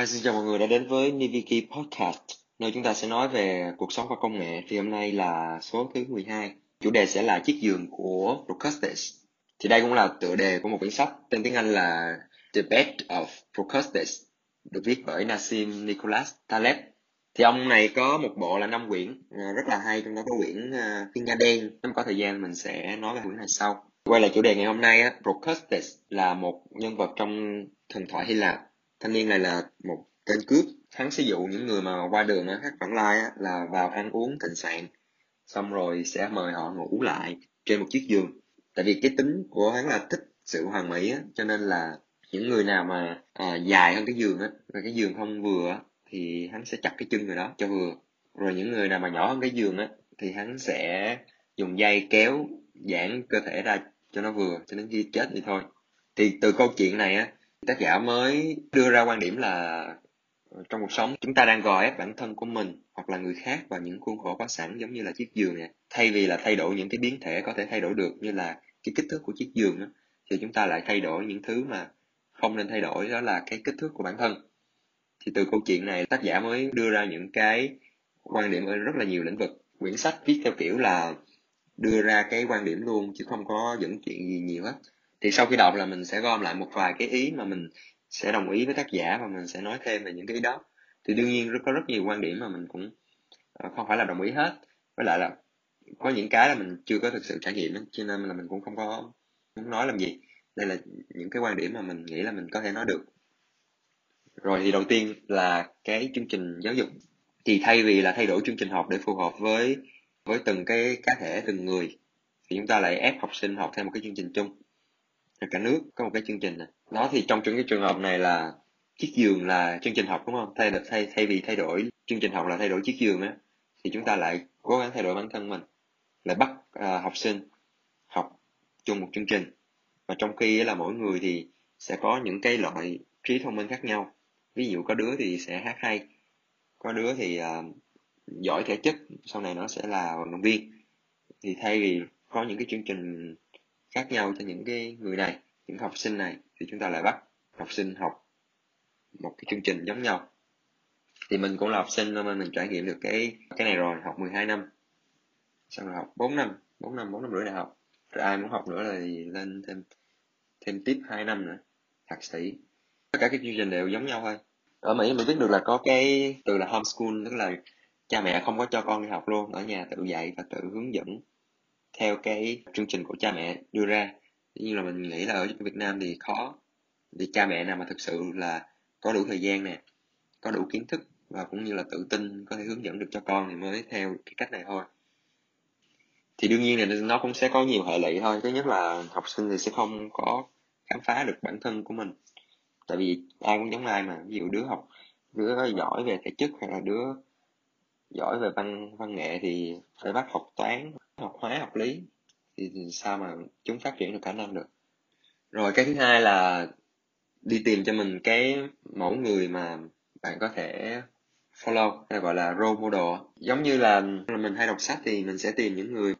Hi, xin chào mọi người đã đến với Niviki Podcast, nơi chúng ta sẽ nói về cuộc sống và công nghệ. Thì hôm nay là số thứ 12. Chủ đề sẽ là chiếc giường của Procrustes. Thì đây cũng là tựa đề của một quyển sách tên tiếng Anh là The Bed of Procrustes, được viết bởi Nassim Nicholas Taleb. Thì ông này có một bộ là năm quyển à, rất là hay, trong đó có quyển à, Thiên Nga Đen. Nếu có thời gian mình sẽ nói về quyển này sau. Quay lại chủ đề ngày hôm nay, Procrustes là một nhân vật trong thần thoại Hy Lạp thanh niên này là một tên cướp. Hắn sử dụng những người mà qua đường á hát vãng lai á là vào ăn uống thịnh soạn. Xong rồi sẽ mời họ ngủ lại trên một chiếc giường. Tại vì cái tính của hắn là thích sự hoàn mỹ á cho nên là những người nào mà à, dài hơn cái giường á và cái giường không vừa á thì hắn sẽ chặt cái chân người đó cho vừa. Rồi những người nào mà nhỏ hơn cái giường á thì hắn sẽ dùng dây kéo giãn cơ thể ra cho nó vừa cho đến khi chết thì thôi. Thì từ câu chuyện này á tác giả mới đưa ra quan điểm là ờ, trong cuộc sống chúng ta đang gò ép bản thân của mình hoặc là người khác vào những khuôn khổ có sẵn giống như là chiếc giường này thay vì là thay đổi những cái biến thể có thể thay đổi được như là cái kích thước của chiếc giường đó, thì chúng ta lại thay đổi những thứ mà không nên thay đổi đó là cái kích thước của bản thân. Thì từ câu chuyện này tác giả mới đưa ra những cái quan điểm ở rất là nhiều lĩnh vực. Quyển sách viết theo kiểu là đưa ra cái quan điểm luôn chứ không có dẫn chuyện gì nhiều hết thì sau khi đọc là mình sẽ gom lại một vài cái ý mà mình sẽ đồng ý với tác giả và mình sẽ nói thêm về những cái ý đó. Thì đương nhiên rất có rất nhiều quan điểm mà mình cũng ờ, không phải là đồng ý hết. Với lại là có những cái là mình chưa có thực sự trải nghiệm cho nên là mình cũng không có muốn nói làm gì. Đây là những cái quan điểm mà mình nghĩ là mình có thể nói được. Rồi thì đầu tiên là cái chương trình giáo dục. Thì thay vì là thay đổi chương trình học để phù hợp với với từng cái cá thể, từng người, thì chúng ta lại ép học sinh học theo một cái chương trình chung cả nước có một cái chương trình này đó thì trong những cái trường hợp này là chiếc giường là chương trình học đúng không? Thay thay thay vì thay đổi chương trình học là thay đổi chiếc giường á thì chúng ta lại cố gắng thay đổi bản thân mình lại bắt uh, học sinh học chung một chương trình. Và trong khi là mỗi người thì sẽ có những cái loại trí thông minh khác nhau. Ví dụ có đứa thì sẽ hát hay có đứa thì uh, giỏi thể chất sau này nó sẽ là vận động viên. Thì thay vì có những cái chương trình khác nhau cho những cái người này, những học sinh này, thì chúng ta lại bắt học sinh học một cái chương trình giống nhau. Thì mình cũng là học sinh nên mình trải nghiệm được cái cái này rồi, học 12 năm. Xong rồi học 4 năm 4 năm 4 năm rưỡi đại học. Rồi ai muốn học nữa thì lên thêm thêm tiếp 2 năm nữa, thạc sĩ. Tất cả các chương trình đều giống nhau thôi. Ở Mỹ mình biết được là có cái từ là homeschool, tức là cha mẹ không có cho con đi học luôn, ở nhà tự dạy và tự hướng dẫn theo cái chương trình của cha mẹ đưa ra. Nhưng là mình nghĩ là ở Việt Nam thì khó vì cha mẹ nào mà thực sự là có đủ thời gian nè, có đủ kiến thức và cũng như là tự tin có thể hướng dẫn được cho con thì mới theo cái cách này thôi. Thì đương nhiên là nó cũng sẽ có nhiều hệ lụy thôi. Thứ nhất là học sinh thì sẽ không có khám phá được bản thân của mình. Tại vì ai cũng giống ai mà. Ví dụ đứa học, đứa giỏi về thể chất hay là đứa giỏi về văn văn nghệ thì phải bắt học toán, học hóa, học lý. Thì sao mà chúng phát triển được khả năng được? Rồi cái thứ hai là đi tìm cho mình cái mẫu người mà bạn có thể follow, hay gọi là role model. Giống như là mình hay đọc sách thì mình sẽ tìm những người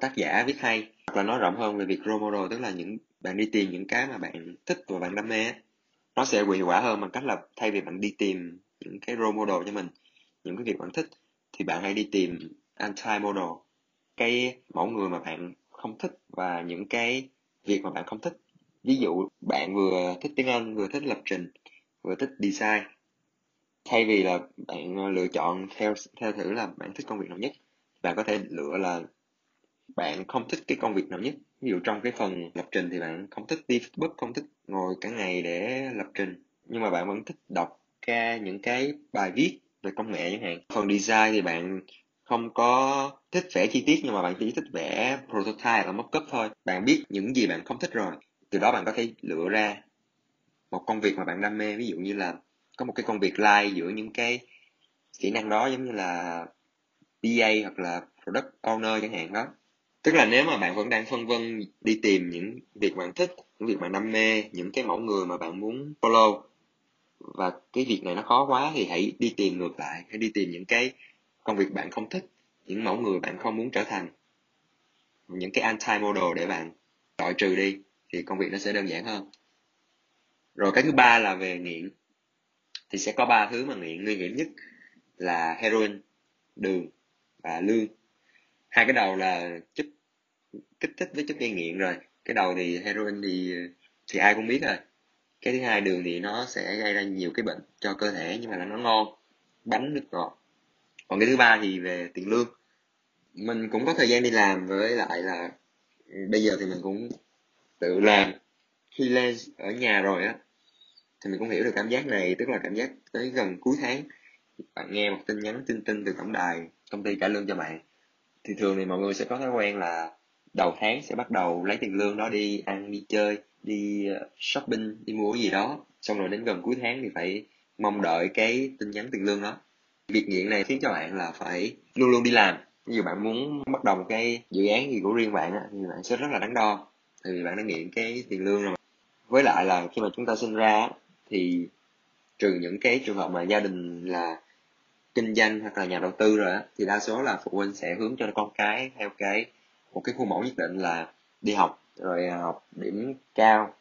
tác giả viết hay, hoặc là nói rộng hơn về việc role model, tức là những, bạn đi tìm những cái mà bạn thích và bạn đam mê nó sẽ hiệu quả hơn bằng cách là thay vì bạn đi tìm những cái role model cho mình, những cái việc bạn thích thì bạn hãy đi tìm anti model cái mẫu người mà bạn không thích và những cái việc mà bạn không thích. Ví dụ, bạn vừa thích tiếng anh, vừa thích lập trình, vừa thích design. Thay vì là bạn ờ, lựa chọn theo theo thử là bạn thích công việc nào nhất, bạn có thể lựa là bạn không thích cái công việc nào nhất. Ví dụ trong cái phần lập trình thì bạn không thích đi Facebook, không thích ngồi cả ngày để lập trình. Nhưng mà bạn vẫn thích đọc ca những cái bài viết về công nghệ chẳng hạn. Phần design thì bạn không có thích vẽ chi tiết nhưng mà bạn chỉ thích vẽ prototype và mockup thôi. Bạn biết những gì bạn không thích rồi, từ đó bạn có thể lựa ra một công việc mà bạn đam mê. Ví dụ như là có một cái công việc like giữa những cái kỹ năng đó, giống như là PA hoặc là product owner chẳng hạn đó. Tức là nếu mà bạn vẫn đang phân vân đi tìm những việc bạn thích, những việc bạn đam mê, những cái mẫu người mà bạn muốn follow và cái việc này nó khó quá thì hãy đi tìm ngược lại, hãy đi tìm những cái công việc bạn không thích, những mẫu người bạn không muốn trở thành, những cái anti model để bạn loại trừ đi thì công việc nó sẽ đơn giản hơn. Rồi cái thứ ba là về nghiện, thì sẽ có ba thứ mà nghiện. Nguy hiểm nhất là heroin, đường và lương. Hai cái đầu là chất, kích thích với chất gây nghiện rồi. Cái đầu thì heroin thì thì ai cũng biết rồi cái thứ hai đường thì nó sẽ gây ra nhiều cái bệnh cho cơ thể, nhưng mà là nó ngon, bánh nước ngọt. Còn cái thứ ba thì về tiền lương. Mình cũng có thời gian đi làm với lại là ừ, bây giờ thì mình cũng tự làm. Freelance ở nhà rồi á, thì mình cũng hiểu được cảm giác này, tức là cảm giác tới gần cuối tháng, bạn nghe một tin nhắn tin tin từ tổng đài, công ty trả lương cho bạn, thì thường thì mọi người sẽ có thói quen là đầu tháng sẽ bắt đầu lấy tiền lương đó đi ăn, đi chơi đi ờ, shopping đi mua cái gì đó. Xong rồi đến gần cuối tháng thì phải mong đợi cái tin nhắn tiền lương đó. Việc nghiện này khiến cho bạn là phải luôn luôn đi làm. Ví dụ bạn muốn bắt đầu một cái dự án gì của riêng bạn á, thì bạn sẽ rất là đắn đo. Thì bạn đã nghiện cái tiền lương rồi. Với lại là khi mà chúng ta sinh ra thì trừ những cái trường hợp mà gia đình là kinh doanh hoặc là nhà đầu tư rồi á thì đa số là phụ huynh sẽ hướng cho con cái theo cái một cái khuôn mẫu nhất định là đi học rồi à, học điểm cao,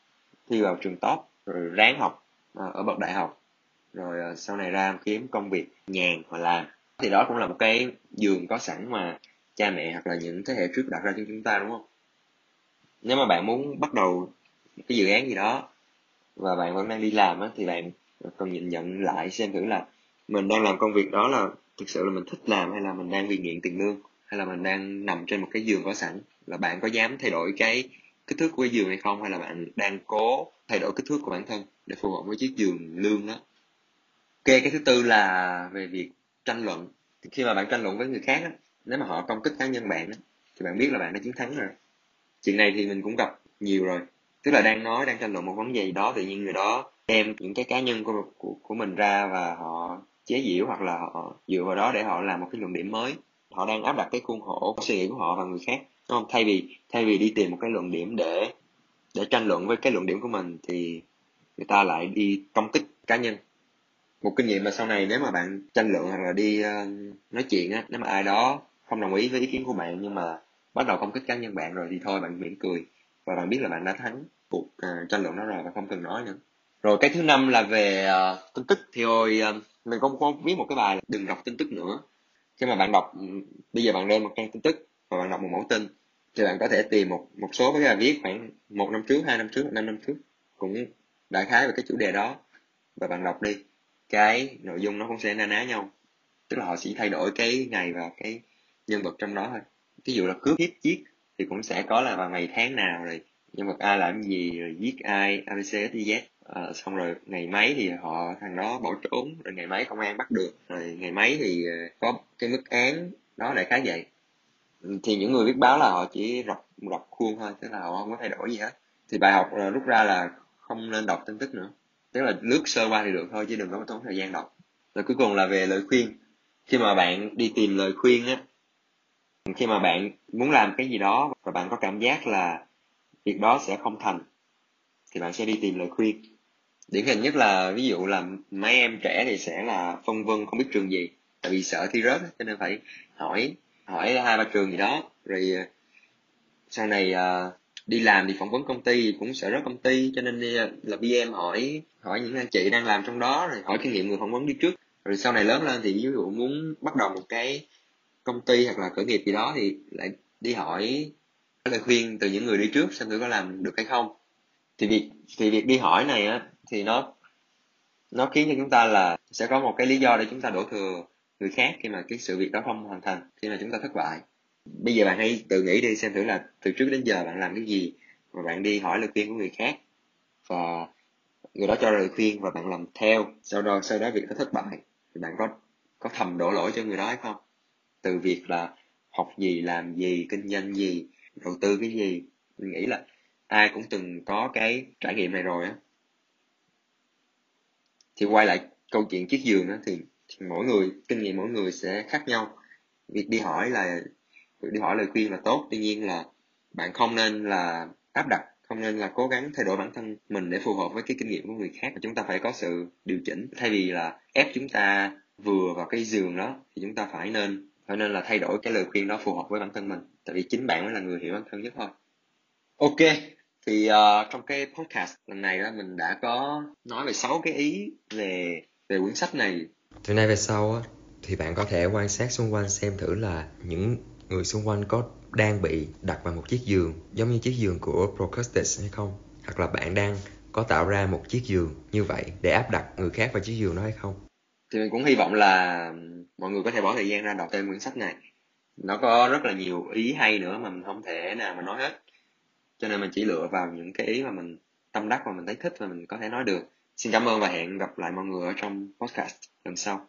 thi vào trường top, rồi ráng học à, ở bậc đại học. Rồi à, sau này ra kiếm công việc nhàn hoặc làm. Thì đó cũng là một cái giường có sẵn mà cha mẹ hoặc là những thế hệ trước đặt ra cho chúng ta, đúng không? Nếu mà bạn muốn bắt đầu cái dự án gì đó và bạn vẫn đang đi làm á, thì bạn cần nhìn nhận lại xem thử là mình đang làm công việc đó là thực sự là mình thích làm hay là mình đang vì nghiện tiền lương, hay là mình đang nằm trên một cái giường có sẵn, là bạn có dám thay đổi cái kích thước của cái giường hay không? Hay là bạn đang cố thay đổi kích thước của bản thân để phù hợp với chiếc giường lương đó? Ok cái thứ tư là về việc tranh luận. Khi mà bạn tranh luận với người khác á, nếu mà họ công kích cá nhân bạn á, thì bạn biết là bạn đã chiến thắng rồi. Chuyện này thì mình cũng gặp nhiều rồi. Tức là đang nói đang tranh luận một vấn đề gì đó tự nhiên người đó đem những cái cá nhân của của, của mình ra và họ chế giễu hoặc là họ dựa vào đó để họ làm một cái luận điểm mới. Họ đang áp đặt cái khuôn khổ suy nghĩ của họ vào người khác đúng không? Thay vì thay vì đi tìm một cái luận điểm để để tranh luận với cái luận điểm của mình thì người ta lại đi công kích cá nhân. Một kinh nghiệm mà sau này nếu mà bạn tranh luận hoặc là đi uh, nói chuyện á nếu mà ai đó không đồng ý với ý kiến của bạn nhưng mà bắt đầu công kích cá nhân bạn rồi thì thôi bạn mỉm cười và bạn biết là bạn đã thắng cuộc uh, tranh luận đó rồi và không cần nói nữa. Rồi cái thứ năm là về uh, tin tức. Thì hồi uh, mình cũng có viết một cái bài là đừng đọc tin tức nữa. Khi mà bạn đọc ừ, bây giờ bạn lên một trang tin tức và bạn đọc một mẫu tin thì bạn có thể tìm một một số cái bài viết khoảng một năm trước hai năm trước năm năm trước cũng đại khái về cái chủ đề đó và bạn đọc đi. Cái nội dung nó cũng sẽ na ná nhau tức là họ chỉ thay đổi cái ngày và cái nhân vật trong đó thôi. Ví dụ là cướp hiếp giết thì cũng sẽ có là vào ngày tháng nào rồi nhân vật A làm gì rồi giết ai abc z. À, xong rồi ngày mấy thì họ thằng đó bỏ trốn rồi ngày mấy công an bắt được rồi ngày mấy thì ờ, có cái mức án đó đại khái vậy thì những người viết báo là họ chỉ rọc rọc khuôn thôi, tức là họ không có thay đổi gì hết. Thì bài học là rút ra là không nên đọc tin tức nữa. Tức là lướt sơ qua thì được thôi, chứ đừng có tốn thời gian đọc. Rồi cuối cùng là về lời khuyên. Khi mà bạn đi tìm lời khuyên á, khi mà bạn muốn làm cái gì đó và bạn có cảm giác là việc đó sẽ không thành, thì bạn sẽ đi tìm lời khuyên. Điển hình nhất là ví dụ là mấy em trẻ thì sẽ là phân vân không biết trường gì, tại vì sợ thi rớt cho nên phải hỏi hỏi hai ba trường gì đó. Rồi ờ, sau này uh, đi làm thì phỏng vấn công ty cũng sợ rớt công ty cho nên đi, là BM hỏi hỏi những anh chị đang làm trong đó rồi hỏi kinh nghiệm người phỏng vấn đi trước. Rồi sau này lớn lên thì ví dụ muốn bắt đầu một cái công ty hoặc là khởi nghiệp gì đó thì lại đi hỏi lời khuyên từ những người đi trước xem thử có làm được hay không. Thì việc thì việc đi hỏi này á thì nó nó khiến cho chúng ta là sẽ có một cái lý do để chúng ta đổ thừa người khác khi mà cái sự việc đó không hoàn thành khi mà chúng ta thất bại. Bây giờ bạn hãy tự nghĩ đi xem thử là từ trước đến giờ bạn làm cái gì mà bạn đi hỏi lời khuyên của người khác và người đó cho lời khuyên và bạn làm theo. Sau đó sau đó việc nó thất bại thì bạn có có thầm đổ lỗi cho người đó hay không? Từ việc là học gì làm gì kinh doanh gì đầu tư cái gì. Mình nghĩ là ai cũng từng có cái trải nghiệm này rồi á. Thì quay lại câu chuyện chiếc giường đó thì, thì mỗi người kinh nghiệm mỗi người sẽ khác nhau. Việc đi hỏi là việc đi hỏi lời khuyên là tốt tuy nhiên là bạn không nên là áp đặt không nên là cố gắng thay đổi bản thân mình để phù hợp với cái kinh nghiệm của người khác. Chúng ta phải có sự điều chỉnh. Thay vì là ép chúng ta vừa vào cái giường đó thì chúng ta phải nên phải nên là thay đổi cái lời khuyên đó phù hợp với bản thân mình. Tại vì chính bạn mới là người hiểu bản thân nhất thôi. Ok thì uh, trong cái podcast lần này đó mình đã có nói về sáu cái ý về về quyển sách này từ nay về sau á, thì bạn có thể quan sát xung quanh xem thử là những người xung quanh có đang bị đặt vào một chiếc giường, giống như chiếc giường của Procrustes hay không? Hoặc là bạn đang có tạo ra một chiếc giường như vậy để áp đặt người khác vào chiếc giường đó hay không? Thì mình cũng hy vọng là mọi người có thể bỏ thời gian ra đọc thêm quyển sách này. Nó có rất là nhiều ý hay nữa mà mình không thể nào mà nói hết. Cho nên mình chỉ lựa vào những cái ý mà mình tâm đắc và mình thấy thích và mình có thể nói được xin cảm ơn và hẹn gặp lại mọi người ở trong podcast lần sau.